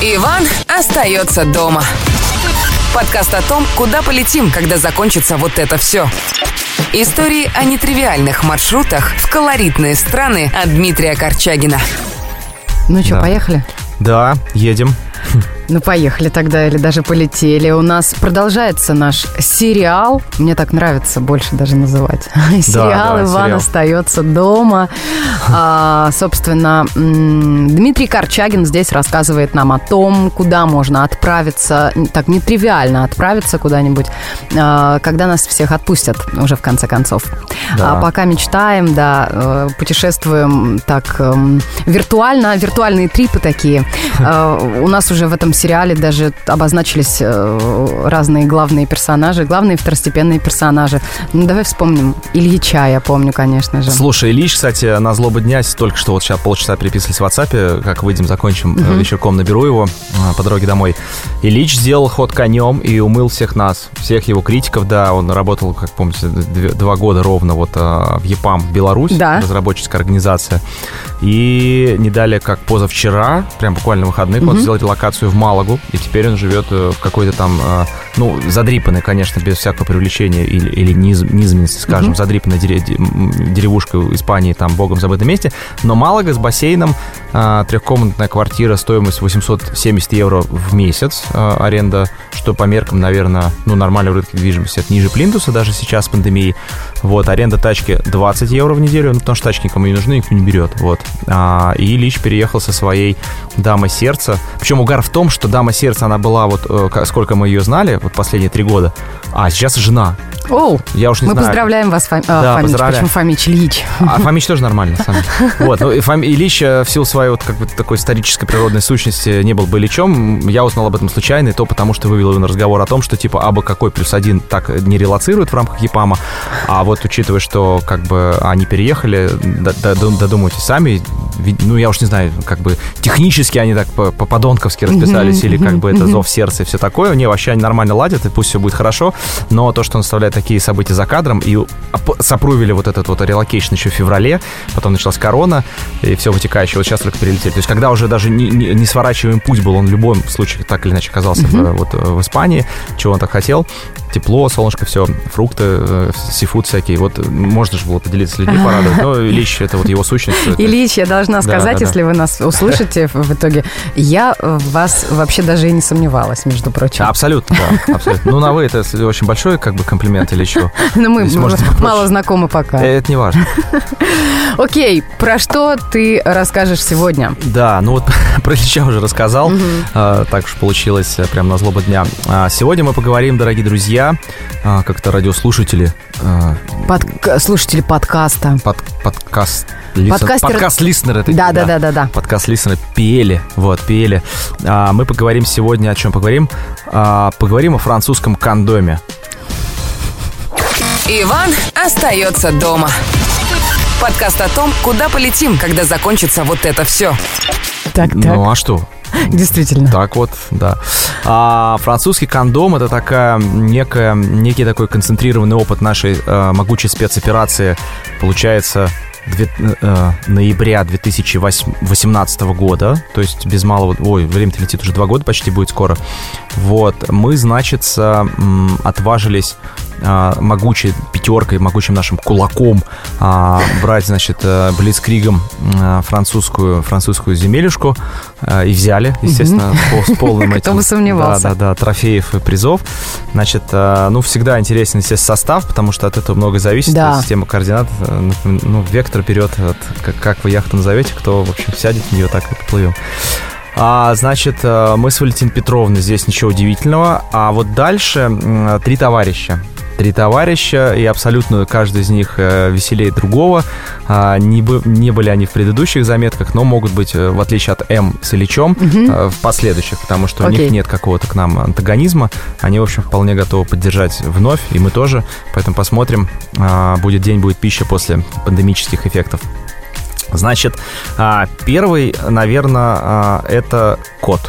Иван остается дома. Подкаст о том, куда полетим, когда закончится вот это все. Истории о нетривиальных маршрутах в колоритные страны от Дмитрия Корчагина. Ну что, Да. поехали? Да, едем. Ну, поехали тогда, или даже полетели. У нас продолжается наш сериал. Мне так нравится больше даже называть. Сериал да, «Иван сериал. остается дома». А, собственно, Дмитрий Корчагин здесь рассказывает нам о том, куда можно отправиться, так нетривиально отправиться куда-нибудь, а, когда нас всех отпустят уже в конце концов. Да. А пока мечтаем, да, э, путешествуем так эм, виртуально, виртуальные трипы такие. Э, У нас уже в этом сериале даже обозначились э, разные главные персонажи, главные второстепенные персонажи. Ну, давай вспомним. Ильича, я помню, конечно же. Слушай, Ильич, кстати, на злобу дня только что вот сейчас полчаса переписывались в WhatsApp, как выйдем, закончим, э, вечерком наберу его э, по дороге домой. Ильич сделал ход конем и умыл всех нас, всех его критиков, да, он работал, как помните, два года ровно вот э, в ЕПАМ, Беларусь, Да. разработческая организация. И не далее, как позавчера, прям буквально выходных, вот сделали локацию в Малагу, и теперь он живет э, в какой-то там, э, ну, задрипанной, конечно, без всякого привлечения или, или низ- низменности, скажем, задрипанной дере- де- м, деревушкой в Испании, там, богом забытом месте, но Малага с бассейном, э, трехкомнатная квартира, стоимость 870 евро в месяц, аренда, что по меркам, наверное, ну, нормально в рынке недвижимости, это ниже плинтуса даже сейчас с пандемией, вот, аренда тачки 20 евро в неделю, ну, потому что тачки никому не нужны, никто не берет, вот. А, и Ильич переехал со своей дамой сердца. Причем угар в том, что дама сердца, она была вот, э, сколько мы ее знали, вот последние три года, а сейчас жена. Оу, Я уж не мы знаю. поздравляем вас, Фом... а, Да, Фомич. поздравляем. Почему Фомич? Ильич. А Фомич тоже нормально, деле. Вот, ну, и Фом- Ильич э, в силу своей вот как бы такой исторической природной сущности не был бы Ильичом. Я узнал об этом случайно, и то потому, что вывел его на разговор о том, что типа абы какой плюс один так не релацирует в рамках ЕПАМа, а вот учитывая, что как бы они переехали, додумайте сами, ну я уж не знаю, как бы технически они так по- по-подонковски расписались, или как бы это зов сердца и все такое, не, вообще они нормально ладят, и пусть все будет хорошо, но то, что он оставляет такие события за кадром, и оп- за approve или вот этот вот relocation еще в феврале, потом началась корона, и все вытекающее, вот сейчас только перелетели. То есть, когда уже даже не, не, не сворачиваемый путь был, он в любом случае так или иначе оказался в, вот, в Испании, чего он так хотел, тепло, солнышко, все, фрукты, э, сифуд всякий, вот э, можно же было поделиться с людьми, порадовать, но Ильич, это вот его сущность. это- Ильич, я должна сказать, да, да. если вы нас услышите в итоге, я в вас вообще даже и не сомневалась, между прочим. Абсолютно, да, абсолютно. Ну, на вы это очень большой как бы комплимент или что? Но мы мало знакомы пока. Это не важно. Окей, про что ты расскажешь сегодня? Да, ну вот про Ильича уже рассказал. А, так уж получилось э, прям на злобу дня. А, сегодня мы поговорим, дорогие друзья, а, как-то радиослушатели, а, Подка- слушатели подкаста. под, подкаст... листен- Подкастеры- Подкаст-листнеры. такие, Да, да, да, да, да. Подкаст-листнеры пели, вот, пели. А, мы поговорим сегодня, о чем поговорим? А, поговорим о французском кондоме. Иван остается дома. Подкаст о том, куда полетим, когда закончится вот это все. Так, так. Ну, а что? Действительно. Так вот, да. А, французский кондом это такая некая, некий такой концентрированный опыт нашей э, могучей спецоперации. Получается две- э, ноября 2018 года, то есть без малого, ой, время-то летит уже два года почти будет скоро. Вот, мы, значит, отважились а, могучей пятеркой, могучим нашим кулаком а, брать, значит, э, блицкригом а, французскую, французскую земелюшку а, и взяли, естественно, по- с полным Кто этим... бы сомневался. Да, да, да, трофеев и призов. Значит, ну, всегда интересен, естественно, состав, потому что от этого много зависит. Да. Система координат, э, ну, вектор вперед, как, как вы яхту назовете, кто, в общем, сядет в нее, так и поплывем. А, значит, э, мы с Валентиной Петровной здесь ничего удивительного. А вот дальше три товарища. Три товарища, и абсолютно каждый из них э, веселее другого. А, не, бы- не были они в предыдущих заметках, но могут быть, э, в отличие от М с Ильичом, э, в последующих, потому что у Окей. них нет какого-то к нам антагонизма. Они, в общем, вполне готовы поддержать вновь, и мы тоже. Поэтому посмотрим, а, будет день, будет пища после пандемических эффектов. Значит, а, первый, наверное, это кот.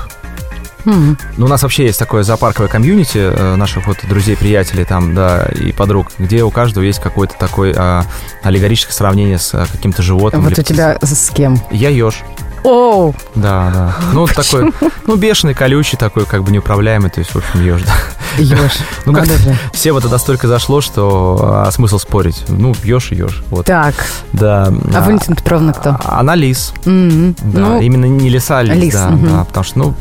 М. Ну, у нас вообще есть такое зоопарковое комьюнити э, наших вот друзей, приятелей там, да, и подруг, где у каждого есть какое-то такое а, аллегорическое сравнение с а, каким-то животным. Вот у тебя с кем? Я еж. Оу, Да, да. Ну, такой, ну, бешеный, колючий такой, как бы неуправляемый, то есть, в общем, еж, да. Еж, Ну, как-то же. все вот это настолько зашло, что а, смысл спорить. Ну, еж и еж. Вот. Так, Да. а Валентина Петровна кто? Она лис. М, Да, Ну, именно не лиса, а лис, лис, да, мгм. да, потому что, ну,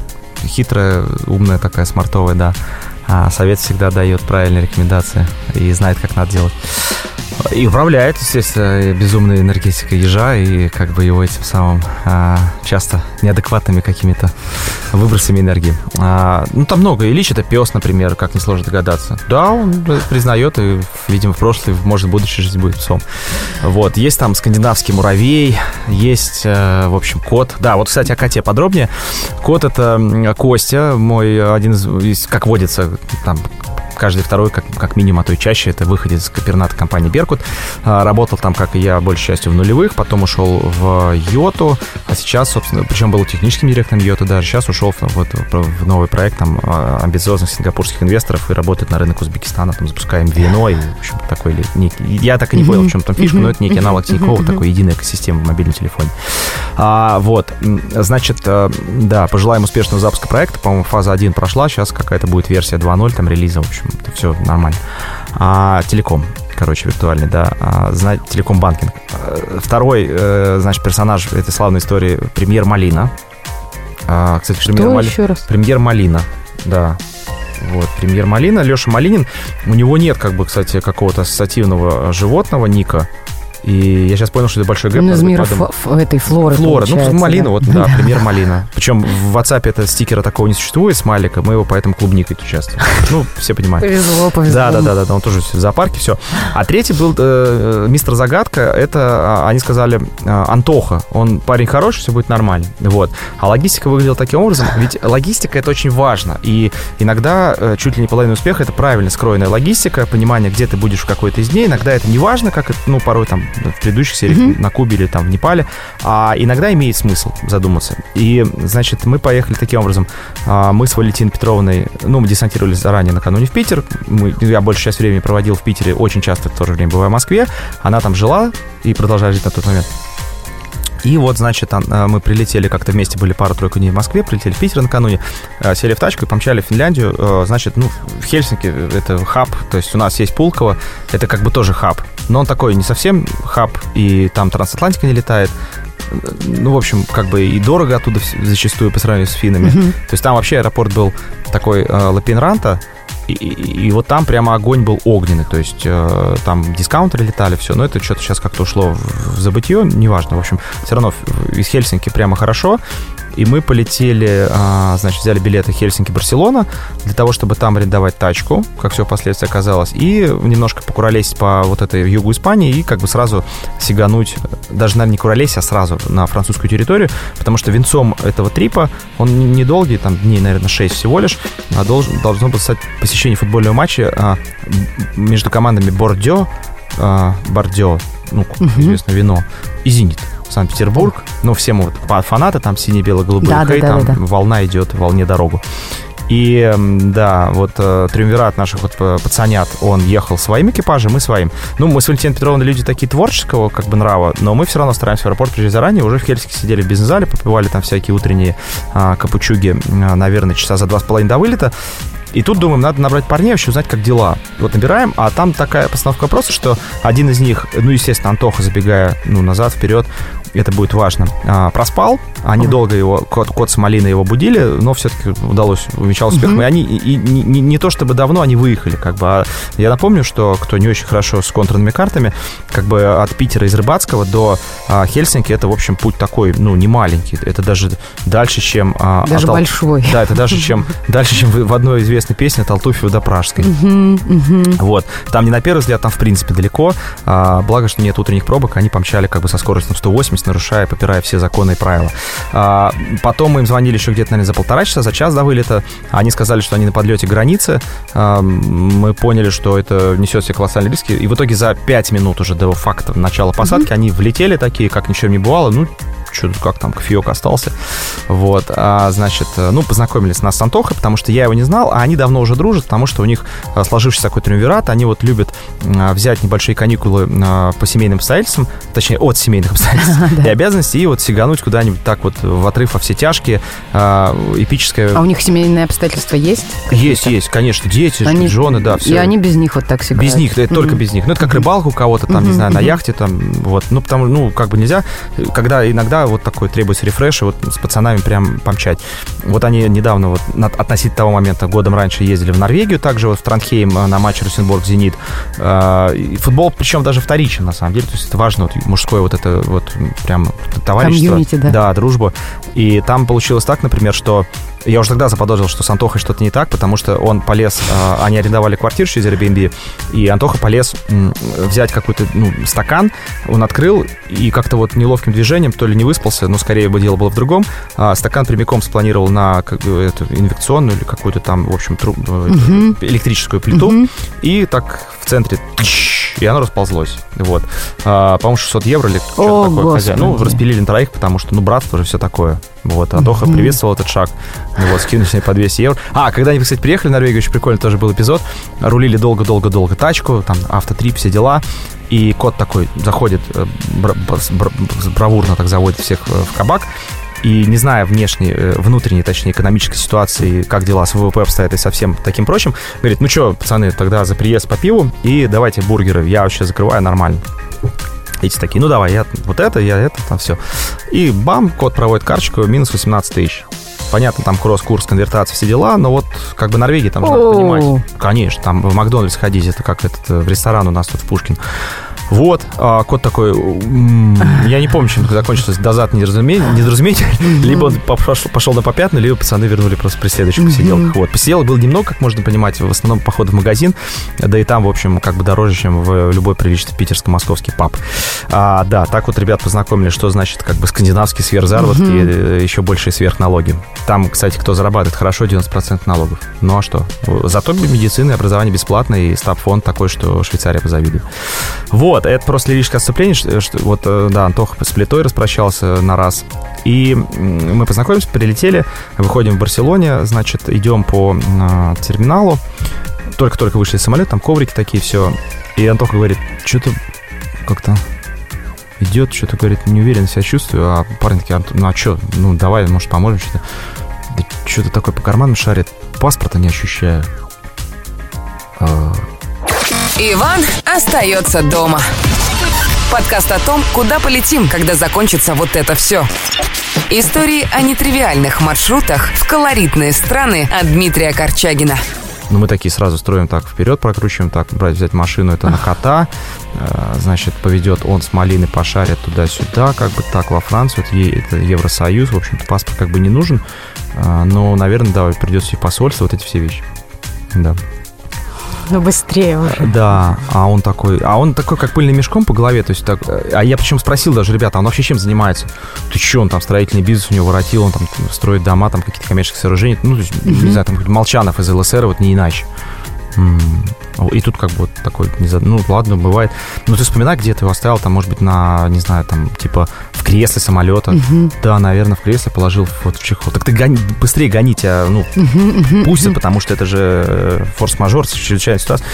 хитрая, умная такая, смартовая, да. А совет всегда дает правильные рекомендации и знает, как надо делать. И управляет, естественно, безумной энергетикой ежа и как бы его этим самым а, часто неадекватными какими-то выбросами энергии. А, ну, там много. Ильич это пес, например, как несложно догадаться. Да, он признает и, видимо, в прошлой, может, в будущей жизни будет псом. Вот. Есть там скандинавский муравей, есть, э, в общем, кот. Да, вот, кстати, о коте подробнее. Кот — это Костя, мой один из- как водится, там, каждый второй, как, как минимум, а то и чаще, это выходец из каперната компании «Беркут». А, Работал там, как и я, большей частью в нулевых, потом ушел в Йоту, а сейчас, собственно, причем был техническим директором Йоты даже, сейчас ушел в, вот, в новый проект там а, амбициозных сингапурских инвесторов и работает на рынок Узбекистана, там запускаем вино и, в общем, такой ли, некий, я так и не понял, в чем там фишка, но это некий аналог Тинькова, такой единая экосистема в мобильном телефоне. А, вот, значит, э, да, пожелаем успешного запуска проекта. По-моему, фаза 1 прошла, сейчас какая-то будет версия 2.0, там релиза, в общем, это все нормально. А, телеком, короче, виртуальный, да, а, зна- телеком-банкинг. Э, Второй, э, значит, персонаж этой славной истории премьер Малина. А, кстати, премьер, кто Мали- еще раз? премьер Малина, да. Вот, премьер Малина, Леша Малинин. У него нет, как бы, кстати, какого-то ассоциативного животного, ника. И я сейчас понял, что это большой гэп. Он из мира этой флоры, Флора, ну, малина, да. вот, да, пример малина. Причем в WhatsApp это стикера такого не существует, смайлика, мы его поэтому клубникой тут часто. Ну, все понимают. Повезло, повезло. Да, да, да, да, он тоже в зоопарке, все. А третий был э, мистер Загадка, это, а, они сказали, э, Антоха, он парень хороший, все будет нормально, вот. А логистика выглядела таким образом, ведь логистика это очень важно, и иногда э, чуть ли не половина успеха это правильно скроенная логистика, понимание, где ты будешь в какой-то из дней, иногда это не важно, как это, ну, порой там в предыдущих сериях на Кубе или там в Непале, а иногда имеет смысл задуматься. И, значит, мы поехали таким образом. А, Мы с Валентиной Петровной, ну, мы десантировались заранее накануне в Питер. Мы, я большую часть времени проводил в Питере, очень часто в то же время бываю в Москве. Она там жила и продолжает жить на тот момент. И вот, значит, а, мы прилетели как-то вместе, были пару-тройку дней в Москве, прилетели в Питер накануне, а, сели в тачку и помчали в Финляндию. Значит, ну, в Хельсинки это хаб, то есть у нас есть Пулково, это как бы тоже хаб. Но он такой не совсем хаб, и там трансатлантика не летает. Ну, в общем, как бы и дорого оттуда зачастую по сравнению с финами. То есть там вообще аэропорт был такой э, Лапинранта, и, и- и вот там прямо огонь был огненный, то есть э, там дискаунтеры летали, все, но это что-то сейчас как-то ушло в, в забытье, неважно, в общем, все равно из Хельсинки прямо хорошо, и мы полетели, а, значит, взяли билеты Хельсинки-Барселона для того, чтобы там арендовать тачку, как все впоследствии оказалось, и немножко покуролесить по вот этой югу Испании и как бы сразу сигануть, даже, наверное, не куролесить, а сразу на французскую территорию, потому что венцом этого трипа, он не- недолгий, там дней, наверное, 6 всего лишь, а должен, должно было стать посещение футбольного матча а, между командами Бордё, Бордё, ну, известно, вино, и Зенит. Санкт-Петербург. Ну, все мы вот фа- фанаты, там синий-бело-голубой Да, хей, да, там да, да. волна идет, волне дорогу. И да, вот э, триумвират наших вот э, пацанят, он ехал своим экипажем, мы своим. Ну, мы с Валентиной Петровной люди такие творческого как бы нрава, но мы все равно стараемся в аэропорт приезжать заранее. Уже в Хельсинки сидели в бизнес-зале, попивали там всякие утренние а, капучуги, а, наверное, часа за два с половиной до вылета. И тут думаем, надо набрать парней, вообще узнать, как дела. Вот набираем, а там такая постановка вопроса, что один из них, ну, естественно, Антоха, забегая ну, назад, вперед, это будет важно, а, проспал. Они долго его, кот, кот с малиной его будили, но все-таки удалось, увенчал успехом. И они и, и не, не- то чтобы давно они выехали, как бы. А я напомню, что кто не очень хорошо с контурными картами, как бы от Питера из Рыбацкого до а, Хельсинки, это, в общем, путь такой, ну, не маленький. Это даже дальше, чем... а, Даже от большой. да, это даже чем дальше, чем в одной известной песне Толтуфева до Пражской. Вот. Там не на первый взгляд, там в принципе далеко. А, благо, что нет утренних пробок, они помчали как бы со скоростью 180, нарушая, попирая все законы и правила. А, потом мы им звонили еще где-то, наверное, за полтора часа, за час до вылета. Они сказали, что они на подлете границы. А, мы поняли, что это несет себе колоссальные риски. И в итоге за 5 минут уже до факта начала посадки они влетели такие, как ничего не бывало. Ну, что как там, кофеек остался. Вот, а, значит, ну, познакомились нас с Антохой, потому что я его не знал, а они давно уже дружат, потому что у них сложившийся такой триумвират, они вот любят взять небольшие каникулы по семейным обстоятельствам, точнее, от семейных обстоятельств и обязанностей, и вот сигануть куда-нибудь так вот в отрыв во все тяжкие, эпическое... А у них семейные обстоятельства есть? Есть, есть, конечно, дети, жены, да, все. И они без них вот так сигают? Без них, да, только без них. Ну, это как рыбалку у кого-то там, не знаю, на яхте там, вот. Ну, потому, ну, как бы нельзя, когда иногда вот такой требуется рефреш, и вот с пацанами прям помчать. Вот они недавно, вот относительно того момента, годом раньше ездили в Норвегию, также вот в Транхейм э, на матч Русенбург-Зенит. А, футбол, причем даже вторичен, на самом деле, то есть это важно, вот мужское вот это вот прям товарищество. Комьюнити, да. Да, дружба. И там получилось так, например, что я уже тогда заподозрил, что с Антохой что-то не так, потому что он полез, э, они арендовали квартиру через Airbnb, и Антоха полез взять какой-то ну, стакан, он открыл, и как-то вот неловким движением, то ли не выспался, но скорее бы дело было в другом, а стакан прямиком спланировал на эту инфекционную или какую-то там, в общем, труб, угу. электрическую плиту, угу. и так в центре и оно расползлось. Вот. А, по-моему, 600 евро или что-то такое хозяин. Ну, распилили на троих, потому что, ну, братство же все такое. Вот. Антоха mm-hmm. приветствовал этот шаг. Ну, вот, скинули с ней по 200 евро. А, когда они, кстати, приехали в Норвегию, очень прикольно тоже был эпизод. Рулили долго-долго-долго тачку, там, автотрип, все дела. И кот такой заходит, э, бравурно так заводит всех в кабак, и не зная внешней, э, внутренней, точнее, экономической ситуации, как дела с ВВП обстоят и со всем таким прочим, говорит, ну что, пацаны, тогда за приезд по пиву и давайте бургеры, я вообще закрываю нормально. Эти такие, ну давай, я вот это, я это, там все. И бам, код проводит карточку, минус 18 тысяч. Понятно, там кросс-курс, конвертация, все дела, но вот как бы Норвегия там же надо понимать. Конечно, там в Макдональдс ходить, это как этот э, в ресторан у нас тут в Пушкин. Вот, а кот такой, я не помню, чем закончилось дозад недоразумение, недоразумение. либо он пошел, пошел на попятную, либо пацаны вернули просто при следующих посиделках. Вот, посиделок было немного, как можно понимать, в основном поход в магазин, да и там, в общем, как бы дороже, чем в любой приличный питерско-московский паб. А, да, так вот ребят познакомили, что значит как бы скандинавский сверхзаработки, mm-hmm. еще большие сверхналоги. Там, кстати, кто зарабатывает хорошо, 90% налогов. Ну а что? Зато медицина и образование бесплатное, и стаб-фонд такой, что Швейцария позавидует. Вот, это просто лирическое отступление, что, что вот, э, да, Антоха с плитой распрощался на раз. И мы познакомились, прилетели, выходим в Барселоне, значит, идем по э, терминалу, только-только вышли из самолета, там коврики такие, все. И Антоха говорит, что-то как-то идет, что-то, говорит, не уверенно себя чувствую, а парень такие, ну а что, ну давай, может, поможем, что-то. Да что-то такое по карманам шарит, паспорта не ощущаю. А, Иван остается дома. Подкаст о том, куда полетим, когда закончится вот это все. Истории о нетривиальных маршрутах в колоритные страны от Дмитрия Корчагина. Ну, мы такие сразу строим так, вперед прокручиваем, так, брать, взять машину, это на кота, э, значит, поведет он с малины, пошарит туда-сюда, как бы так, во Францию, это, это Евросоюз, в общем-то, паспорт как бы не нужен, э, но, наверное, да, придется и посольство, вот эти все вещи, да. Ну, быстрее уже. Да, а он такой, а он такой, как пыльным мешком по голове, то есть так, а я причем спросил даже, ребята, а он вообще чем занимается? Ты что, он там строительный бизнес у него воротил, он там строит дома, там какие-то коммерческие сооружения, ну, то есть, mm-hmm. не знаю, там Молчанов из ЛСР, вот не иначе. И тут как бы вот такой, не знаю, ну ладно, бывает. Ну ты вспоминай, где ты его оставил, там, может быть, на, не знаю, там, типа в кресле самолета. Угу. Да, наверное, в кресле положил вот в чехол. Так ты гони, быстрее гони тебя, ну, угу, пусть, угу. потому что это же э, форс-мажор, чрезвычайная ситуация.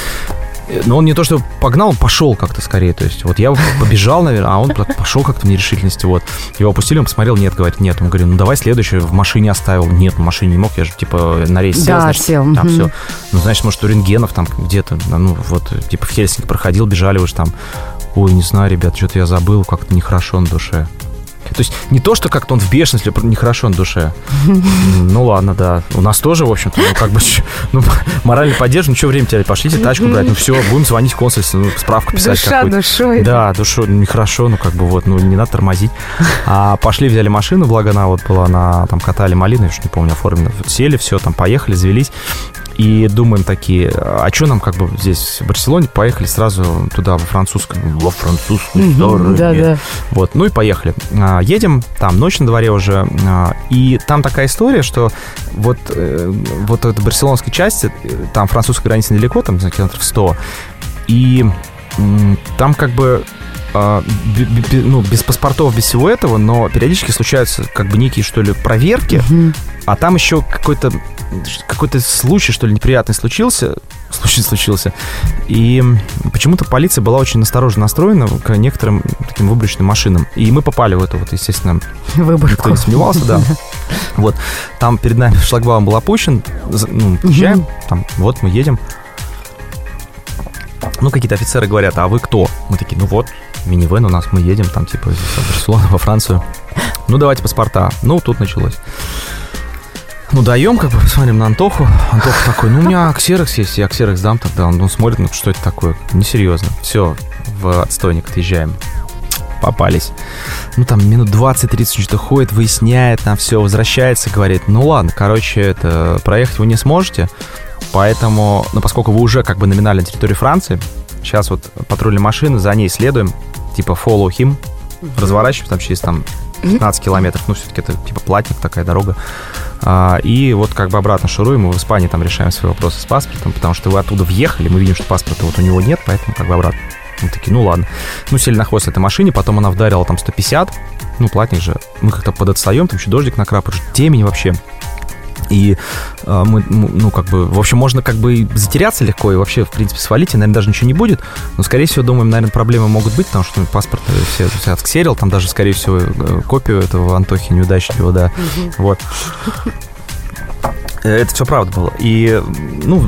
Но он не то, что погнал, он пошел как-то скорее. То есть вот я побежал, наверное, а он пошел как-то в нерешительности. Вот. Его опустили, он посмотрел, нет, говорит, нет. Он говорит, ну давай следующее, в машине оставил. Нет, в машине не мог, я же типа на рейс сел, да, значит, сел. там угу. все. Ну, значит, может, у рентгенов там где-то, ну вот, типа в Хельсинки проходил, бежали уж там. Ой, не знаю, ребят, что-то я забыл, как-то нехорошо на душе. То есть не то, что как-то он в бешенстве, нехорошо на душе. Ну ладно, да. У нас тоже, в общем-то, ну как бы ну, морально поддерживаем. Ну что время терять? Пошлите тачку брать. Ну все, будем звонить в консульство, ну справку писать. Душа душой. Да, душой, ну, нехорошо, ну как бы вот, ну не надо тормозить. А пошли, взяли машину, благо она вот была на, там катали малины, я уж не помню, оформлено. Сели, все, там поехали, завелись и думаем такие, а что нам как бы здесь в Барселоне, поехали сразу туда, во французскую, во французскую сторону. Да, да. Вот, ну и поехали. А, едем, там ночь на дворе уже, а, и там такая история, что вот, э, вот эта барселонская часть, э, там французская граница недалеко, там, за километров 100, и там как бы а, ну, без паспортов, без всего этого, но периодически случаются как бы некие, что ли, проверки, а там еще какой-то какой-то случай, что ли, неприятный случился, случай случился, и почему-то полиция была очень осторожно настроена к некоторым таким выборочным машинам, и мы попали в эту вот, естественно, никто Выборку. не сомневался, да. Вот, там перед нами шлагбаум был опущен, ну, там, вот мы едем. Ну, какие-то офицеры говорят, а вы кто? Мы такие, ну вот, минивэн у нас, мы едем там, типа, из Барселоны во Францию. Ну, давайте паспорта. Ну, тут началось. Ну, даем, как бы, смотрим на Антоху. Антоха такой, ну, у меня ксерокс есть, я ксерокс дам тогда. Он ну, смотрит, ну, что это такое? Несерьезно. Все, в отстойник отъезжаем. Попались. Ну, там минут 20-30 что-то ходит, выясняет, там все, возвращается, говорит, ну, ладно, короче, это, проехать вы не сможете, поэтому, ну, поскольку вы уже как бы номинально на территории Франции, сейчас вот патрульная машина, за ней следуем, типа follow him, разворачиваемся там через там 15 километров, ну, все-таки это типа платник, такая дорога. А, и вот как бы обратно шуруем, и в Испании там решаем свои вопросы с паспортом, потому что вы оттуда въехали, мы видим, что паспорта вот у него нет, поэтому как бы обратно. Мы такие, ну ладно. Ну, сели на хвост этой машине, потом она вдарила там 150, ну, платник же. Мы как-то подотстаем, там еще дождик накрапает, темень вообще. И э, мы, ну, как бы, в общем, можно как бы и затеряться легко и вообще, в принципе, свалить, и, наверное, даже ничего не будет. Но, скорее всего, думаем, наверное, проблемы могут быть, потому что ну, паспорт все, все отксерил, там даже, скорее всего, э, копию этого Антохи неудачливого, да. Вот. Это все правда было. И, ну,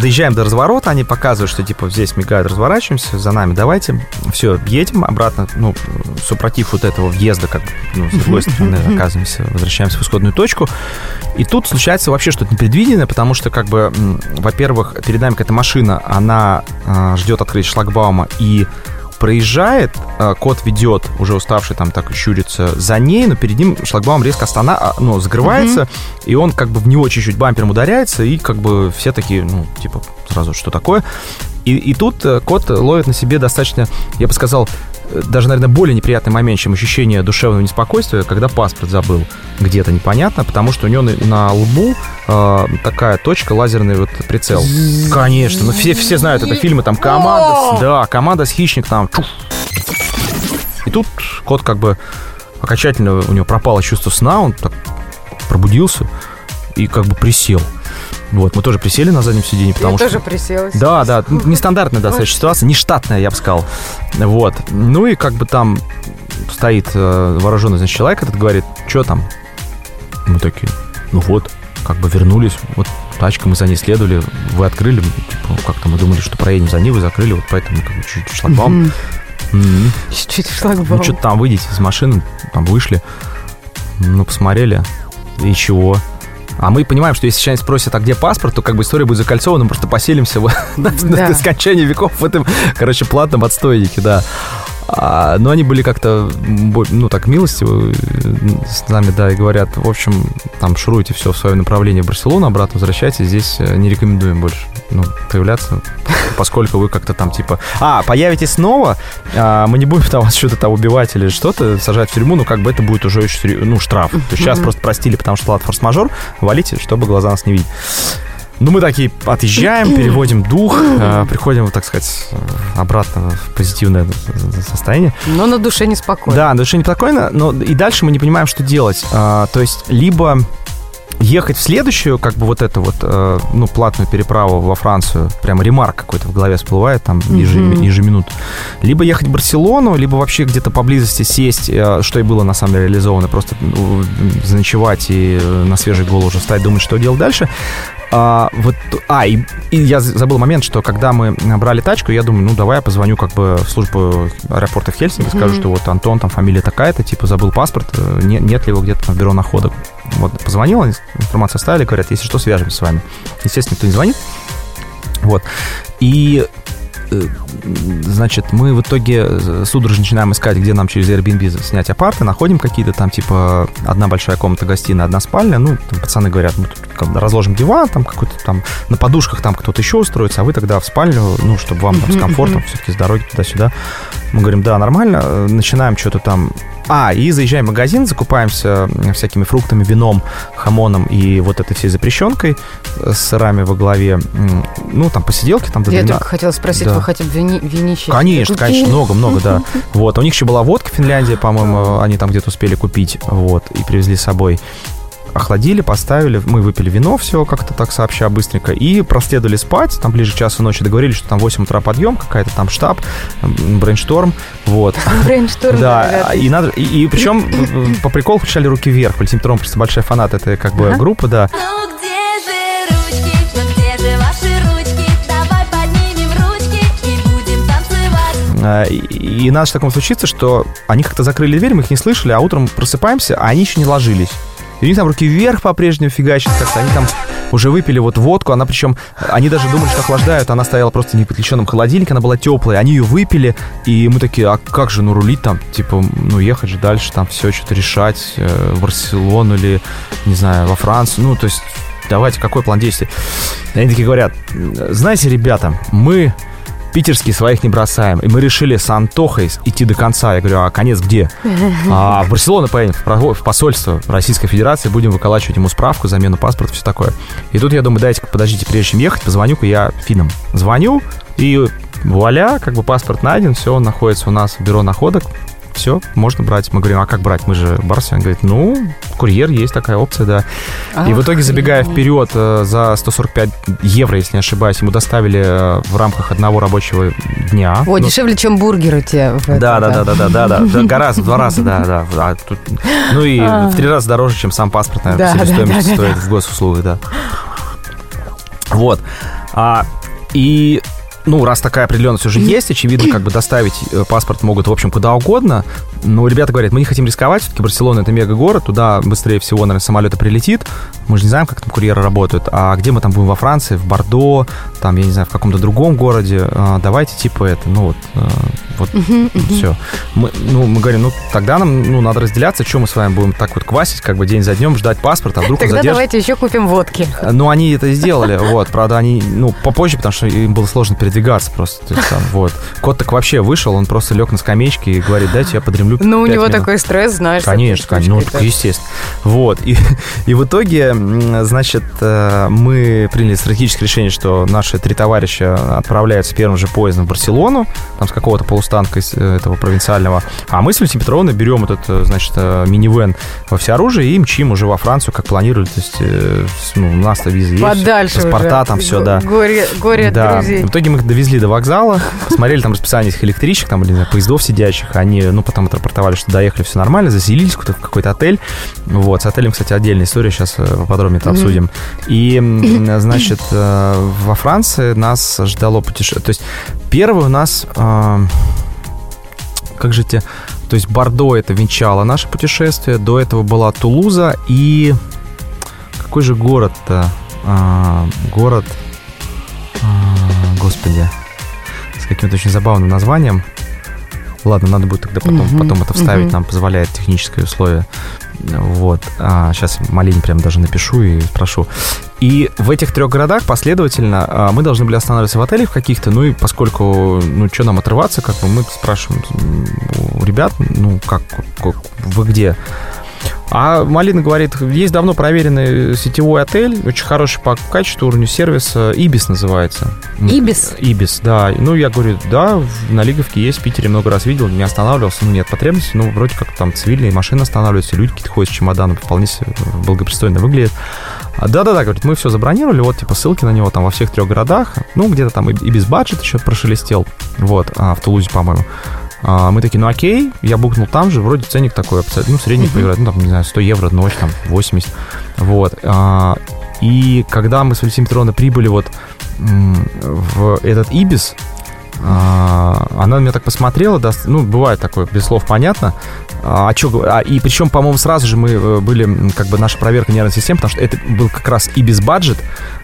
доезжаем до разворота, они показывают, что, типа, здесь мигают, разворачиваемся, за нами давайте. Все, едем обратно, ну, супротив вот этого въезда, как ну, с другой стороны, оказываемся, возвращаемся в исходную точку. И тут случается вообще что-то непредвиденное, потому что, как бы, во-первых, перед нами какая-то машина, она э, ждет открытия шлагбаума и проезжает, э, кот ведет, уже уставший там так щурится за ней, но перед ним шлагбаум резко остана, а, ну, закрывается, и он как бы в него чуть-чуть бампером ударяется, и как бы все такие, ну, типа, сразу, что такое? И, и тут э, кот ловит на себе достаточно, я бы сказал, э, даже, наверное, более неприятный момент, чем ощущение душевного неспокойствия, когда паспорт забыл где-то непонятно, потому что у него на, на лбу э, такая точка, лазерный вот прицел. Конечно, ну все, все знают это фильмы, там команда, да, команда с хищник там. чуф. И тут кот как бы окончательно у него пропало чувство сна, он так пробудился и как бы присел. Вот, мы тоже присели на заднем сиденье, потому что... приселась. Да, да, ну, нестандартная достаточно ситуация, нештатная, я бы сказал. Вот. Ну и как бы там стоит э, вооруженный, значит, человек этот говорит, что там? Мы такие, ну вот, как бы вернулись, вот тачка, мы за ней следовали, вы открыли, типа, как-то мы думали, что проедем за ней, вы закрыли, вот поэтому как бы чуть-чуть шлагбаум. Чуть-чуть шлагбаум. Ну, что-то там выйдите из машины, там вышли, ну, посмотрели, и чего? А мы понимаем, что если сейчас спросят, а где паспорт, то как бы история будет закольцована, мы просто поселимся в- до Да. до скончания веков в этом, короче, платном отстойнике, да. А, но они были как-то, ну, так милостивы э, с нами, да, и говорят, в общем, там, шуруйте все в свое направление в Барселону, обратно возвращайтесь, здесь э, не рекомендуем больше, ну, появляться, поскольку вы как-то там, типа, а, появитесь снова, а, мы не будем там вас что-то там убивать или что-то, сажать в тюрьму, ну, как бы это будет уже ну, штраф. То есть сейчас просто простили, потому что ладно, форс-мажор, валите, чтобы глаза нас не видеть. Ну, мы такие отъезжаем, переводим дух, э, приходим, так сказать, э, обратно в позитивное состояние. Но на душе неспокойно. Да, на душе неспокойно, но и дальше мы не понимаем, что делать. А, то есть, либо ехать в следующую, как бы вот эту вот, э, ну, платную переправу во Францию, прямо ремарк какой-то в голове всплывает там ежем- Мгм. ежеминутно. Либо ехать в Барселону, либо вообще где-то поблизости сесть, э, что и было на самом деле реализовано, просто ну, заночевать и э, на свежий голову уже встать, думать, что делать дальше. А, вот, а и, и я забыл момент, что когда мы брали тачку, я думаю, ну давай я позвоню как бы в службу аэропорта в Хельсинки, скажу, что вот Антон, там фамилия такая-то, типа забыл паспорт, э, не- нет ли его где-то там в бюро находок. Вот позвонил, они информацию оставили, говорят, если что, свяжемся с вами. Естественно, никто не звонит. Вот. И значит, мы в итоге э, судорожно начинаем искать, где нам через Airbnb снять апарты, находим какие-то там, типа, одна большая комната гостиная, одна спальня, ну, там пацаны говорят, мы тут как разложим диван, там какой-то там, на подушках там кто-то еще устроится, а вы тогда в спальню, ну, чтобы вам там с комфортом, все-таки с дороги туда-сюда. Мы говорим, да, нормально, Э, начинаем что-то там А, и заезжаем в магазин, закупаемся всякими фруктами, вином, хамоном и вот этой всей запрещенкой с сырами во главе. Ну, там посиделки, там до Я только хотела спросить, да. вы хотя бы вини, винище? Конечно, конечно, много-много, да. Вот, у них еще была водка Финляндия, по-моему, они там где-то успели купить, вот, и привезли с собой охладили, поставили, мы выпили вино, все как-то так сообща быстренько, и проследовали спать, там ближе к часу ночи договорились, что там 8 утра подъем, какая-то там штаб, brainstorm, вот. Brainstorm, да. И, надо, и, и причем по приколу включали Руки Вверх, Полетим Тром просто большая фанат этой как бы группы, да. А, и, и нас в таком случится, что они как-то закрыли дверь, мы их не слышали, а утром просыпаемся, а они еще не ложились. И у них там руки вверх по-прежнему фигачат как-то. Они там уже выпили вот водку, она причем, они даже думали, что охлаждают, она стояла просто в неподключенном холодильнике, она была теплая, они ее выпили, и мы такие, а как же, ну, рулить там, типа, ну, ехать же дальше, там все что-то решать, э, в Барселону или, не знаю, во Францию, ну, то есть давайте, какой план действий? Они такие говорят, знаете, ребята, мы питерские своих не бросаем. И мы решили с Антохой идти до конца. Я говорю, а конец где? А в Барселону поедем, в посольство Российской Федерации, будем выколачивать ему справку, замену паспорта, все такое. И тут я думаю, дайте подождите, прежде чем ехать, позвоню-ка я финнам. Звоню, и вуаля, как бы паспорт найден, все, он находится у нас в бюро находок, все, можно брать. Мы говорим, а как брать? Мы же Барса. Он говорит, ну, курьер есть такая опция, да. Ах, и в итоге, забегая ну. вперед, э, за 145 евро, если не ошибаюсь, ему доставили э, в рамках одного рабочего дня. О, ну, дешевле, чем бургеры те. Да, да, да, да, да, да, да. Гораздо, два раза, да, да. А ну и а. в три раза дороже, чем сам паспорт, наверное, да, стоит в госуслугах, да. Вот. А, и ну, раз такая определенность уже есть, очевидно, как бы доставить э, паспорт могут, в общем, куда угодно. Но ребята говорят, мы не хотим рисковать, все-таки Барселона это мега-город, туда быстрее всего, наверное, самолеты прилетит. Мы же не знаем, как там курьеры работают. А где мы там будем во Франции, в Бордо, там, я не знаю, в каком-то другом городе. А, давайте типа это, ну вот, э, вот uh-huh, uh-huh. все. Мы, ну, мы говорим, ну, тогда нам ну, надо разделяться, что мы с вами будем так вот квасить, как бы день за днем, ждать паспорт, а вдруг Тогда задержит... давайте еще купим водки. Ну, они это сделали, вот. Правда, они, ну, попозже, потому что им было сложно передвигаться просто. То есть, там, вот. Кот так вообще вышел, он просто лег на скамеечке и говорит, дайте я подремлю Ну, у него минут. такой стресс, знаешь. Конечно, конечно, ну, естественно. Вот. И, и в итоге, значит, э, мы приняли стратегическое решение, что наши три товарища отправляются первым же поездом в Барселону, там с какого-то полустанка э, этого провинциального. А мы с Валентиной Петровной берем этот, э, значит, минивэн во всеоружие и мчим уже во Францию, как планировали. То есть, ну, у нас-то визы есть. Подальше Паспорта уже. там все, да. Горе, горе да. друзей. В итоге мы их довезли до вокзала, посмотрели там расписание этих электричек, там, или поездов сидящих. Они, ну, потом отрапортовали, что доехали, все нормально, заселились в какой-то отель. Вот, с отелем, кстати, отдельная история, сейчас подробнее это обсудим. И, значит, во Франции нас ждало путешествие. То есть, первый у нас как же те... То есть Бордо это венчало наше путешествие, до этого была Тулуза и... Какой же город-то? А, город... А, господи. С каким-то очень забавным названием. Ладно, надо будет тогда потом, угу, потом это вставить, угу. нам позволяет техническое условие. Вот. А, сейчас Малине прям даже напишу и спрошу. И в этих трех городах последовательно а, мы должны были останавливаться в отелях каких-то, ну и поскольку, ну, что нам отрываться, как бы мы спрашиваем у ребят, ну, как, как вы где? А Малина говорит, есть давно проверенный сетевой отель, очень хороший по качеству, уровню сервиса, Ибис называется. Ибис? Ибис, да. Ну, я говорю, да, на Лиговке есть, в Питере много раз видел, не останавливался, ну, нет потребности, ну, вроде как там цивильные машины останавливаются, люди какие-то ходят с чемоданом, вполне благопристойно выглядит. А, да-да-да, говорит, мы все забронировали, вот, типа, ссылки на него там во всех трех городах, ну, где-то там и, и без баджет еще прошелестел, вот, а, в Тулузе, по-моему. А, мы такие, ну окей, я букнул там же, вроде ценник такой, ну, средний uh-huh. поиграть, ну, там, не знаю, 100 евро ночь, там, 80, вот. А, и когда мы с Валентиной Петровной прибыли вот в этот Ибис, а, она на меня так посмотрела, да, ну, бывает такое, без слов понятно. А, чё, а, и причем, по-моему, сразу же мы э, были, как бы, наша проверка нервной системы, потому что это был как раз и без баджет,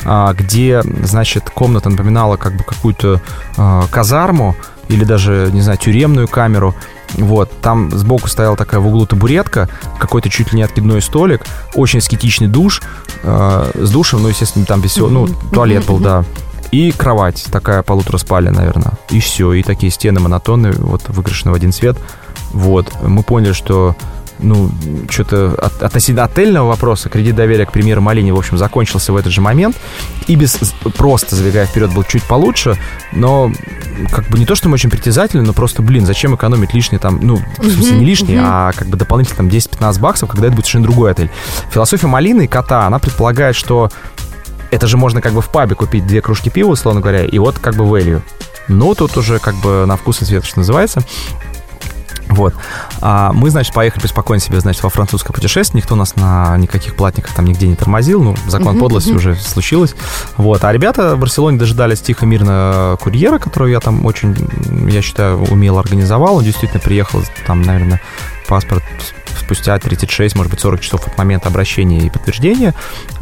а, где, значит, комната напоминала как бы какую-то а, казарму, или даже, не знаю, тюремную камеру. Вот, там сбоку стояла такая в углу табуретка, какой-то чуть ли не откидной столик, очень аскетичный душ, э, с душем, ну, естественно, там без всего, ну, туалет был, да. И кровать такая полутора спальня, наверное. И все. И такие стены монотонные, вот выкрашены в один цвет. Вот, мы поняли, что ну, что-то от, относительно отельного вопроса, кредит доверия к премьеру Малине, в общем, закончился в этот же момент. Ибис, просто забегая вперед, был чуть получше, но как бы не то, что мы очень притязательны, но просто, блин, зачем экономить лишние там, ну, в смысле не лишние, а как бы дополнительно там 10-15 баксов, когда это будет совершенно другой отель. Философия Малины и кота, она предполагает, что это же можно как бы в пабе купить две кружки пива, условно говоря, и вот как бы value. Но тут уже как бы на вкус и цвет, что называется. Вот. А мы, значит, поехали спокойно себе, значит, во французское путешествие. Никто нас на никаких платниках там нигде не тормозил. Ну, закон подлости уже случилось. Вот. А ребята в Барселоне дожидались тихо, мирно курьера, которого я там очень, я считаю, умело организовал. Он действительно приехал там, наверное, паспорт спустя 36, может быть, 40 часов от момента обращения и подтверждения.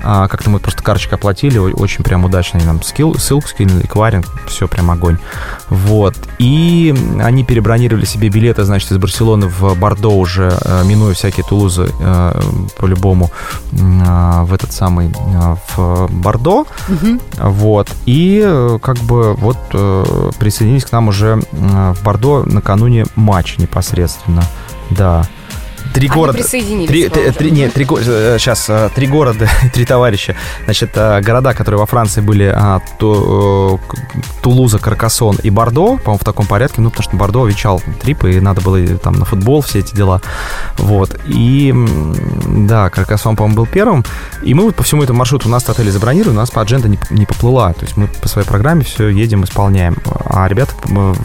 А, как-то мы просто карточкой оплатили, очень прям удачно нам скилл, ссылку скинули, эквайринг, все прям огонь. Вот. И они перебронировали себе билеты, значит, из Барселоны в Бордо уже, э, минуя всякие Тулузы, э, по-любому, э, в этот самый, в Бордо. Угу. Вот. И как бы вот присоединились к нам уже в Бордо накануне матча непосредственно. Да. Три Они города. присоединились. Три, три, три, нет, три, сейчас э, три города, три товарища. Значит, э, города, которые во Франции были а, Ту, э, Тулуза, Каркасон и Бордо, по-моему, в таком порядке, ну, потому что Бордо вещал трип, и надо было там на футбол, все эти дела. Вот. И, да, Каркасон, по-моему, был первым. И мы вот по всему этому маршруту, у нас отель забронировали, у нас по адженда не, не поплыла. То есть мы по своей программе все едем, исполняем. А ребята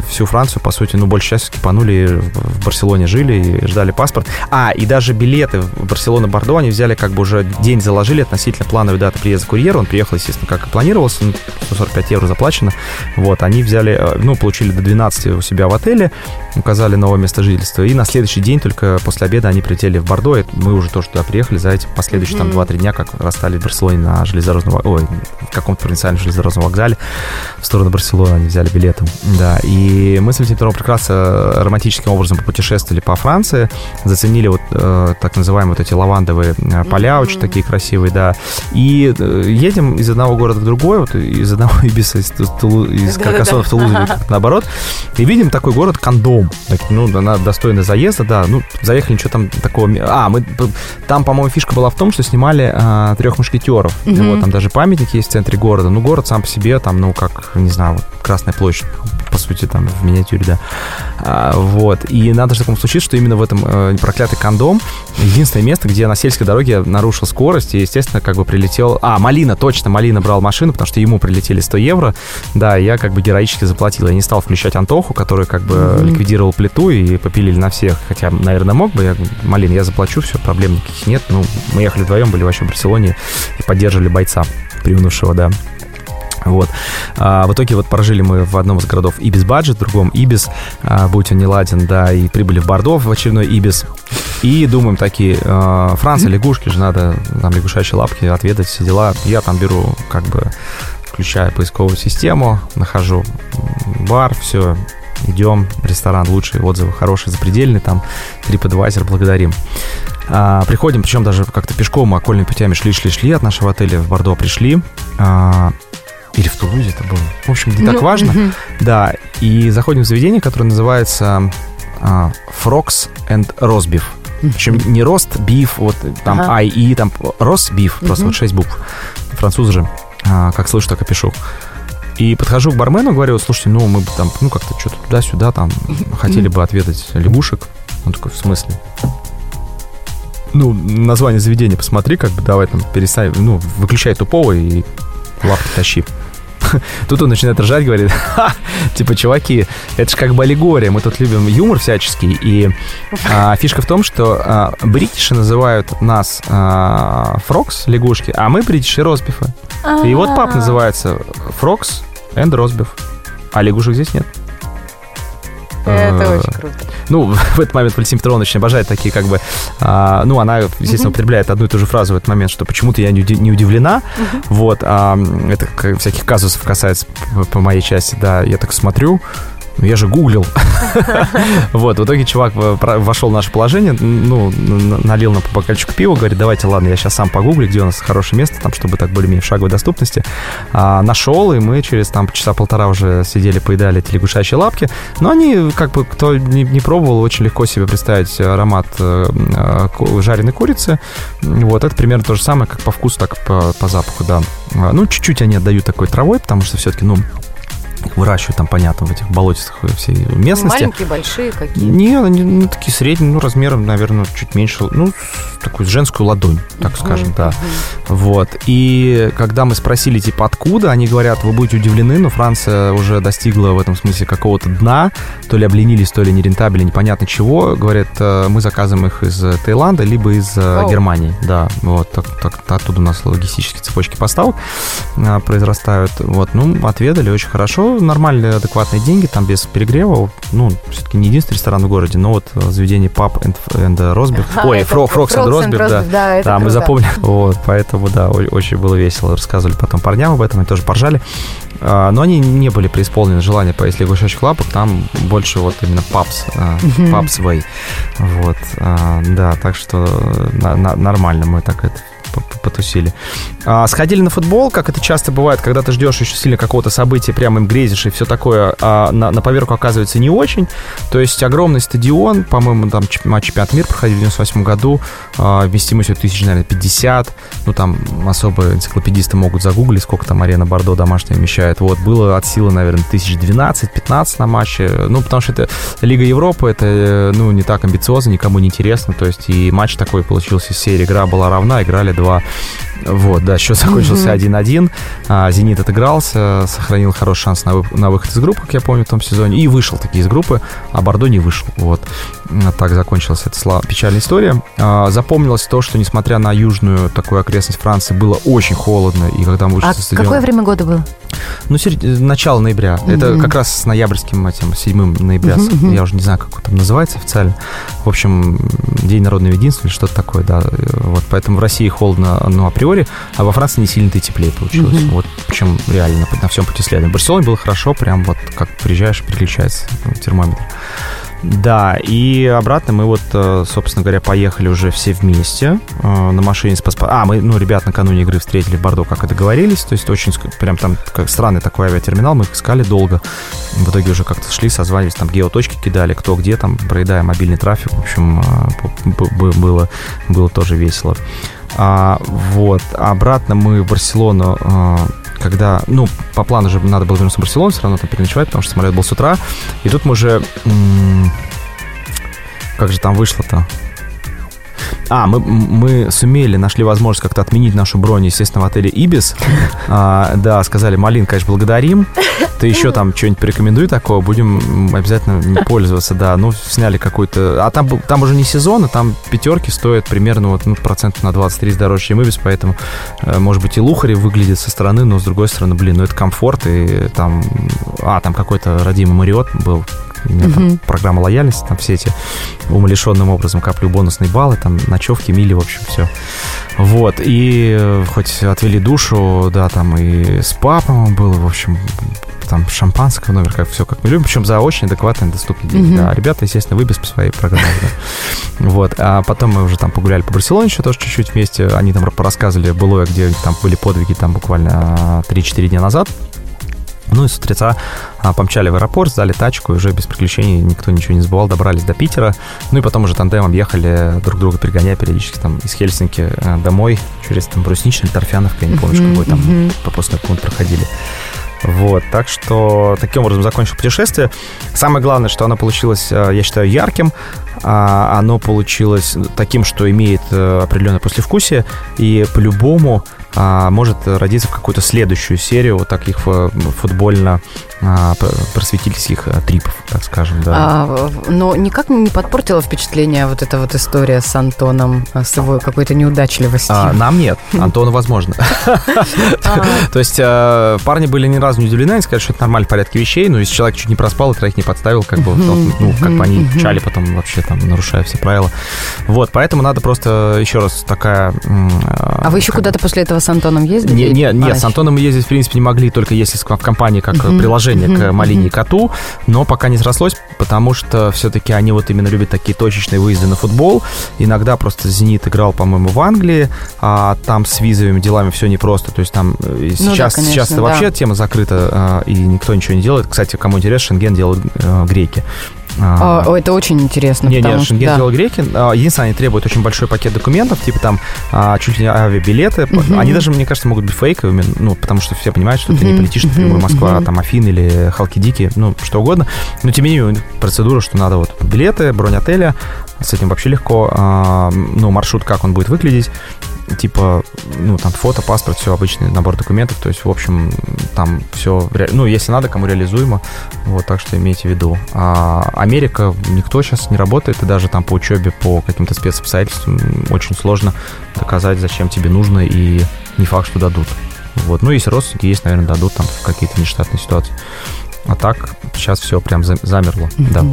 всю Францию, по сути, ну, больше части скипанули, в Барселоне жили и ждали паспорт. А, и даже билеты в Барселона-Бордо они взяли как бы уже день заложили относительно плановой даты приезда курьера. Он приехал, естественно, как и планировался, 145 евро заплачено. Вот, они взяли, э, ну, получили до 12 у себя в отеле, указали новое место жительства. И на следующий день, только после обеда, они прилетели в Бордо. И мы уже тоже туда приехали за эти последующие mm-hmm. там 2-3 дня, как расстались в Барселоне на железнодорожном, ой, в каком-то провинциальном железнодорожном вокзале в сторону Барселоны они взяли билеты. Да, и мы с Валентином прекрасно романтическим образом попутешествовали по Франции, заценили вот э, так называемые вот эти лавандовые э, поля, очень такие красивые, да. И э, едем из одного города в другой, вот из одного Ибиса, из, Тулу, из Каркасона в Тулузу, ага. наоборот, и видим такой город Кондом. Ну, она достойна заезда, да. Ну, заехали, ничего там такого... А, мы... Там, по-моему, фишка была в том, что снимали а, трех мушкетеров. Mm-hmm. Вот, там даже памятник есть в центре города. Ну, город сам по себе, там, ну, как, не знаю, вот, Красная площадь, по сути, там, в миниатюре, да. А, вот. И надо же такому случиться, что именно в этом э, проклятый кондом единственное место, где на сельской дороге нарушил скорость, и, естественно, как бы прилетел... А, Малина, точно, Малина брал машину, потому что ему прилетели 100 евро. Да, я как бы героически заплатил. Я не стал включать Антоху, который как бы mm-hmm. ликвидировал плиту и попилили на всех. Хотя, наверное, мог бы. Я, Малин, я заплачу, все, проблем никаких нет. Ну, мы ехали вдвоем, были вообще в Барселоне и поддерживали бойца, приунувшего, да. Вот. А, в итоге вот прожили мы в одном из городов Ибис Баджет, в другом Ибис, а, будь он не ладен, да, и прибыли в Бордо в очередной Ибис. И думаем такие, а, Франция, лягушки же надо, там лягушачьи лапки отведать, все дела. Я там беру как бы включаю поисковую систему, нахожу бар, все, идем, ресторан лучший, отзывы хорошие, запредельный, там, TripAdvisor, благодарим. А, приходим, причем даже как-то пешком, окольными путями шли-шли-шли от нашего отеля в Бордо пришли. А, или в Тулузе это было. В общем, не так ну, важно. Угу. Да, и заходим в заведение, которое называется uh, Frogs and Rosbeef. Причем не рост, биф, вот там ага. I, там рост, биф, просто вот 6 букв. Французы же, а, как слышу, так и пишу. И подхожу к бармену, говорю, слушайте, ну, мы бы там, ну, как-то что-то туда-сюда, там, хотели бы отведать лягушек. Он такой, в смысле? Ну, название заведения посмотри, как бы, давай там перестань, ну, выключай тупого и лапки тащи. Тут он начинает ржать, говорит, Ха! типа, чуваки, это же как бы аллегория, мы тут любим юмор всяческий, и а, фишка в том, что а, бритиши называют нас а, фрокс, лягушки, а мы бритиши ростбифы. И вот пап называется фрокс and ростбиф, а лягушек здесь нет. Это э, очень круто. Ну, в этот момент Валентина Петровна очень обожает такие как бы... А, ну, она, естественно, употребляет одну и ту же фразу в этот момент, что почему-то я не, удивлена. Вот. А, это всяких казусов касается по моей части, да. Я так смотрю, я же гуглил. Вот, в итоге чувак вошел в наше положение, ну, налил нам по бокальчику пива, говорит, давайте, ладно, я сейчас сам погуглю, где у нас хорошее место, там, чтобы так более-менее в шаговой доступности. А, нашел, и мы через там часа полтора уже сидели, поедали эти лягушачьи лапки. Но они, как бы, кто не, не пробовал, очень легко себе представить аромат э, э, жареной курицы. Вот, это примерно то же самое, как по вкусу, так по, по запаху, да. А, ну, чуть-чуть они отдают такой травой, потому что все-таки, ну, выращивают там, понятно, в этих болотистых всей местности. Маленькие, большие какие? Не, они ну, такие средние, ну, размером, наверное, чуть меньше, ну, такую женскую ладонь, так скажем, да. Вот. И когда мы спросили, типа, откуда, они говорят, вы будете удивлены, но Франция уже достигла в этом смысле какого-то дна, то ли обленились, то ли нерентабельно, непонятно чего. Говорят, э, мы заказываем их из Таиланда, либо из. Э, Германии, да. Вот, так, так, оттуда у нас логистические цепочки поставок э, произрастают. Вот, ну, отведали очень хорошо, нормальные, адекватные деньги, там без перегрева. Ну, все-таки не единственный ресторан в городе, но вот заведение Pub and, Росберг. Ой, Фрокс and Росберг, да. Да, да мы запомнили. Вот, поэтому, да, очень было весело. Рассказывали потом парням об этом, они тоже поржали. А, но они не были преисполнены желания поесть лягушачьих лапок, там больше вот именно папс, папс way. Вот, а, да, так что нормально мы так это потусили. А, сходили на футбол, как это часто бывает, когда ты ждешь еще сильно какого-то события, прямо им грезишь и все такое, а на, на поверку оказывается не очень. То есть огромный стадион, по-моему, там матч чемпионат мира проходил в 98 году, а, вместимостью тысяч, наверное, 50. Ну, там особо энциклопедисты могут загуглить, сколько там арена Бордо домашняя вмещает. Вот, было от силы, наверное, тысяч 12-15 на матче. Ну, потому что это Лига Европы, это, ну, не так амбициозно, никому не интересно. То есть и матч такой получился, серия игра была равна, играли 2 вот, да, счет закончился 1-1. А, Зенит отыгрался, сохранил хороший шанс на, вы, на выход из группы, как я помню, в том сезоне, и вышел таки из группы, а Бордо не вышел. Вот. Так закончилась эта слава, печальная история. А, запомнилось то, что, несмотря на южную такую окрестность Франции, было очень холодно, и когда мы вышли а со стадиона... какое время года было? Ну, серед... начало ноября. Mm-hmm. Это как раз с ноябрьским этим, 7 ноября. Mm-hmm. Я уже не знаю, как он там называется официально. В общем, День народного единства или что-то такое, да. Вот, поэтому в России холодно, ну, априори, а во Франции не сильно-то и теплее получилось. Mm-hmm. Вот, причем реально на, на всем пути следом. В Барселоне было хорошо, прям вот как приезжаешь, переключается термометр. Да, и обратно мы вот, э, собственно говоря, поехали уже все вместе э, на машине с паспортом. А, мы, ну, ребят накануне игры встретили в Бордо, как и договорились, то есть очень, прям там как странный такой авиатерминал, мы их искали долго. В итоге уже как-то шли, созванивались, там геоточки кидали, кто где там, проедая мобильный трафик, в общем, э, было, было тоже весело. А, вот, обратно мы в Барселону когда, ну, по плану же надо было вернуться в Барселону, все равно там переночевать, потому что самолет был с утра. И тут мы уже... Как же там вышло-то? А, мы, мы сумели, нашли возможность как-то отменить нашу бронь, естественно, в отеле «Ибис». А, да, сказали, Малин, конечно, благодарим. Ты еще там что-нибудь порекомендуй такого, будем обязательно пользоваться, да. Ну, сняли какой-то... А там, там уже не сезон, а там пятерки стоят примерно вот, ну, процентов на 20-30 дороже, чем «Ибис», поэтому, э, может быть, и Лухари выглядит со стороны, но, с другой стороны, блин, ну, это комфорт, и там... А, там какой-то родимый Мариот был, у меня там программа лояльности, там все эти умалишенным образом каплю бонусные баллы, там ночевки, мили, в общем, все. Вот, и э, хоть отвели душу, да, там и спа, по-моему, было, в общем, там шампанское номер, как все как мы любим, причем за очень адекватные доступные деньги. Mm-hmm. Да, ребята, естественно, выбез по своей программе. Да. Вот, а потом мы уже там погуляли по Барселоне еще тоже чуть-чуть вместе, они там рассказывали былое, где там были подвиги там буквально 3-4 дня назад. Ну и с утреца а, помчали в аэропорт, сдали тачку, и уже без приключений никто ничего не забывал, добрались до Питера. Ну и потом уже тандемом ехали друг друга перегоняя периодически там из Хельсинки э, домой через там Брусничный, Торфяновка, я не помню, mm-hmm, какой там mm-hmm. пропускной пункт проходили. Вот, так что таким образом закончил путешествие. Самое главное, что оно получилось, э, я считаю, ярким. А, оно получилось таким, что имеет э, определенное послевкусие, и по-любому а, может родиться в какую-то следующую серию вот таких футбольно а, просветительских а, трипов, так скажем, да. А, но никак не подпортила впечатление вот эта вот история с Антоном, с его какой-то неудачливостью? А, нам нет, Антону возможно. То есть парни были ни разу не удивлены, они сказали, что это нормально в порядке вещей, но если человек чуть не проспал и троих не подставил, как бы, ну, как бы они чали потом вообще там, нарушая все правила. Вот, поэтому надо просто еще раз такая... А вы еще куда-то после этого с Антоном ездили? Не, не, нет, с Антоном мы ездить, в принципе, не могли, только если в компании как Мгм, приложение к мгм, Малине и. Коту, но пока не срослось, потому что все-таки они вот именно любят такие точечные выезды на футбол. Иногда просто «Зенит» играл, по-моему, в Англии, а там с визовыми делами все непросто, то есть там э, Ну да, сейчас, конечно, сейчас да. вообще тема закрыта, а, и никто ничего не делает. Кстати, кому интересно, Шенген делают э, греки. А, А, о, это очень интересно, не, потому не. Шенген да. делал греки. А, Единственное, они требуют очень большой пакет документов, типа там а, чуть ли не авиабилеты. Мгм. Они даже, мне кажется, могут быть фейковыми, ну, потому что все понимают, что ты не полетишь напрямую мгм, Москва, мгм. там, Афин или Халкидики, ну, что угодно. Но, тем не менее, процедура, что надо вот билеты, бронь отеля, с этим вообще легко. Ну, маршрут, как он будет выглядеть, типа, ну, там, фото, паспорт, все обычный набор документов, то есть, в общем, там все, ну, если надо, кому реализуемо, вот, так что имейте в виду. А Америка, никто сейчас не работает, и даже там по учебе, по каким-то спецобстоятельствам очень сложно доказать, зачем тебе нужно, и не факт, что дадут. Вот. Ну, если родственники есть, наверное, дадут там в какие-то нештатные ситуации. А так, сейчас все прям за- замерло, да.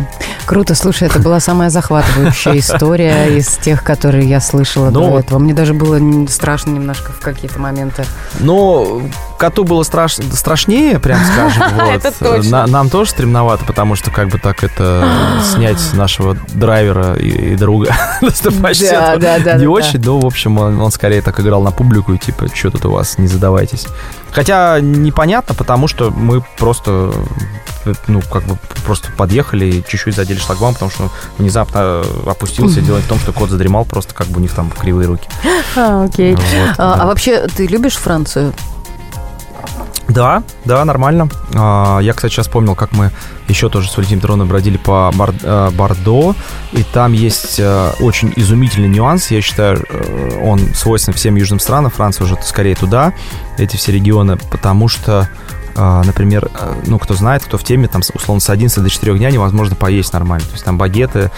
Круто, слушай, это была самая захватывающая история из тех, которые я слышала Ну, до этого. Мне даже было страшно немножко в какие-то моменты. Но коту было страш... страшнее, прям скажем. Вот. На- нам тоже стремновато, потому что как бы так это снять нашего драйвера и, и друга достопочтенного Да, да, да, не очень, но, в общем, он, он скорее так играл на публику, и типа, что тут у вас, не задавайтесь. Хотя непонятно, потому что мы просто, э, ну, как бы просто подъехали и чуть-чуть задели шлагбаум, потому что внезапно опустился. Дело в том, что кот задремал, просто как бы у них там кривые руки. А, окей. Вот, А, да. а вообще, ты любишь Францию? Да, да, нормально. А, Я, кстати, сейчас вспомнил, как мы еще тоже с Валентином Троном бродили по э, Бордо, и там есть э, очень изумительный нюанс. Я считаю, э, он свойственен всем южным странам. Франция уже скорее туда, эти все регионы, потому что например, э, ну, кто знает, кто в теме, там, условно, с 11 до 4 дня невозможно поесть нормально. То есть там багеты,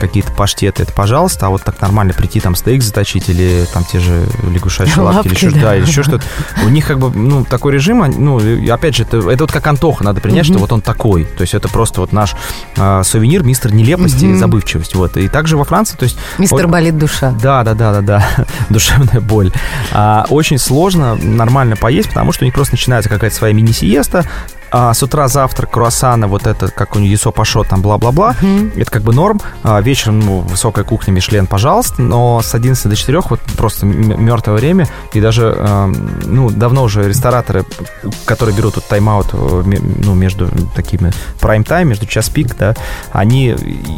какие-то паштеты, это пожалуйста, а вот так нормально прийти там стейк заточить или там те же лягушачьи лапки, или Лапки, еще, да. да, или еще что-то. У них как бы, ну, такой режим, ну, и опять же, это, это вот как Антоха, надо принять, что вот он такой. То есть это просто вот наш э, сувенир, мистер нелепости и Мгм. забывчивости. Вот. И также во Франции, то есть Мистер Вот. болит душа. да, да, да, да, да. Душевная боль. А, очень сложно нормально поесть, потому что у них просто начинается какая-то своя мини-сиеста. А с утра завтрак, круассаны, вот это, как у них ясо пашот, там бла-бла-бла. Это как бы норм. А вечером, ну, высокая кухня, Мишлен, пожалуйста. Но с 11 до 4 вот просто мертвое время. И даже, эм, ну, давно уже рестораторы, которые берут вот тайм-аут, э, ну, между такими прайм-тайм, между час пик, да, они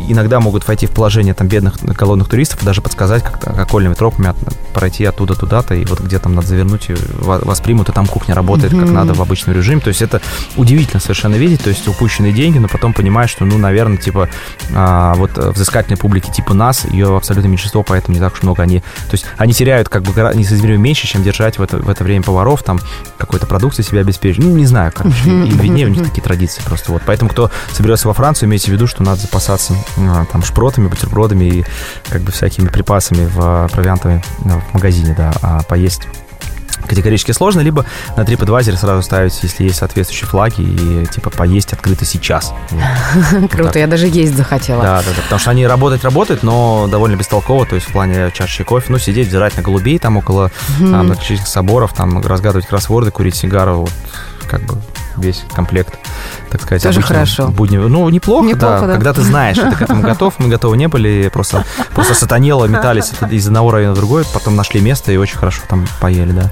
иногда могут войти в положение там бедных голодных туристов и даже подсказать, как окольными тропами от- пройти оттуда туда-то, и вот где там надо завернуть, и ва- вас примут, и там кухня работает как Мгм. надо в обычном режиме. То есть это удивительно совершенно видеть, то есть упущенные деньги, но потом понимаешь, что, ну, наверное, типа, а, вот э, взыскательной публики типа нас, ее абсолютно меньшинство, поэтому не так уж много они... То есть они теряют как бы гора- несоизмеримо меньше, чем держать в это, в это время поваров, там, какой-то продукции себя обеспечить. Ну, не знаю, короче, им виднее, у них такие традиции просто вот. Поэтому, кто соберется во Францию, имейте в виду, что надо запасаться а, там шпротами, бутербродами и как бы всякими припасами в а, провиантами а, в магазине, да, а поесть категорически сложно, либо на TripAdvisor сразу ставить, если есть соответствующие флаги, и типа поесть открыто сейчас. Круто, я даже есть захотела. Да, да, да, потому что они работать работают, но довольно бестолково, то есть в плане чашечки кофе, ну, сидеть, взирать на голубей там около многочисленных соборов, там разгадывать кроссворды, курить сигару, вот как бы весь комплект, так сказать. Тоже хорошо. буднего. Ну, неплохо, Неплохо, да, да. когда ты знаешь, ты к этому готов, мы готовы не были, просто, просто сатанело, метались из одного района в другой, потом нашли место и очень хорошо там поели, да.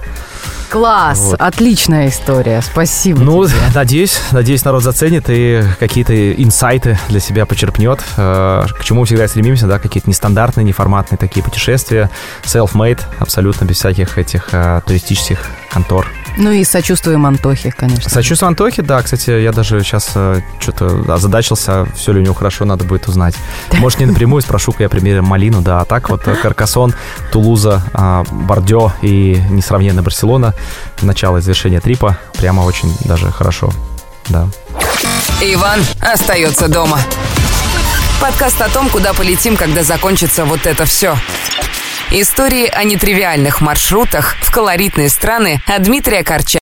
Класс, Вот. отличная история, спасибо Ну, тебе. надеюсь, надеюсь, народ заценит и какие-то инсайты для себя почерпнет. Э, К чему всегда стремимся, да, какие-то нестандартные, неформатные такие путешествия, self-made, абсолютно без всяких этих э, туристических контор. Ну и сочувствуем Антохе, конечно. Сочувствую Антохе, да, кстати, я даже сейчас что-то озадачился, все ли у него хорошо, надо будет узнать. Может, не напрямую, спрошу-ка я примером Малину, да, а так вот э, Каркасон, Тулуза, а, Бордё и несравненная Барселона, начало и завершение трипа, прямо очень даже хорошо, да. Иван остается дома. Подкаст о том, куда полетим, когда закончится вот это все. Истории о нетривиальных маршрутах в колоритные страны от Дмитрия Корча.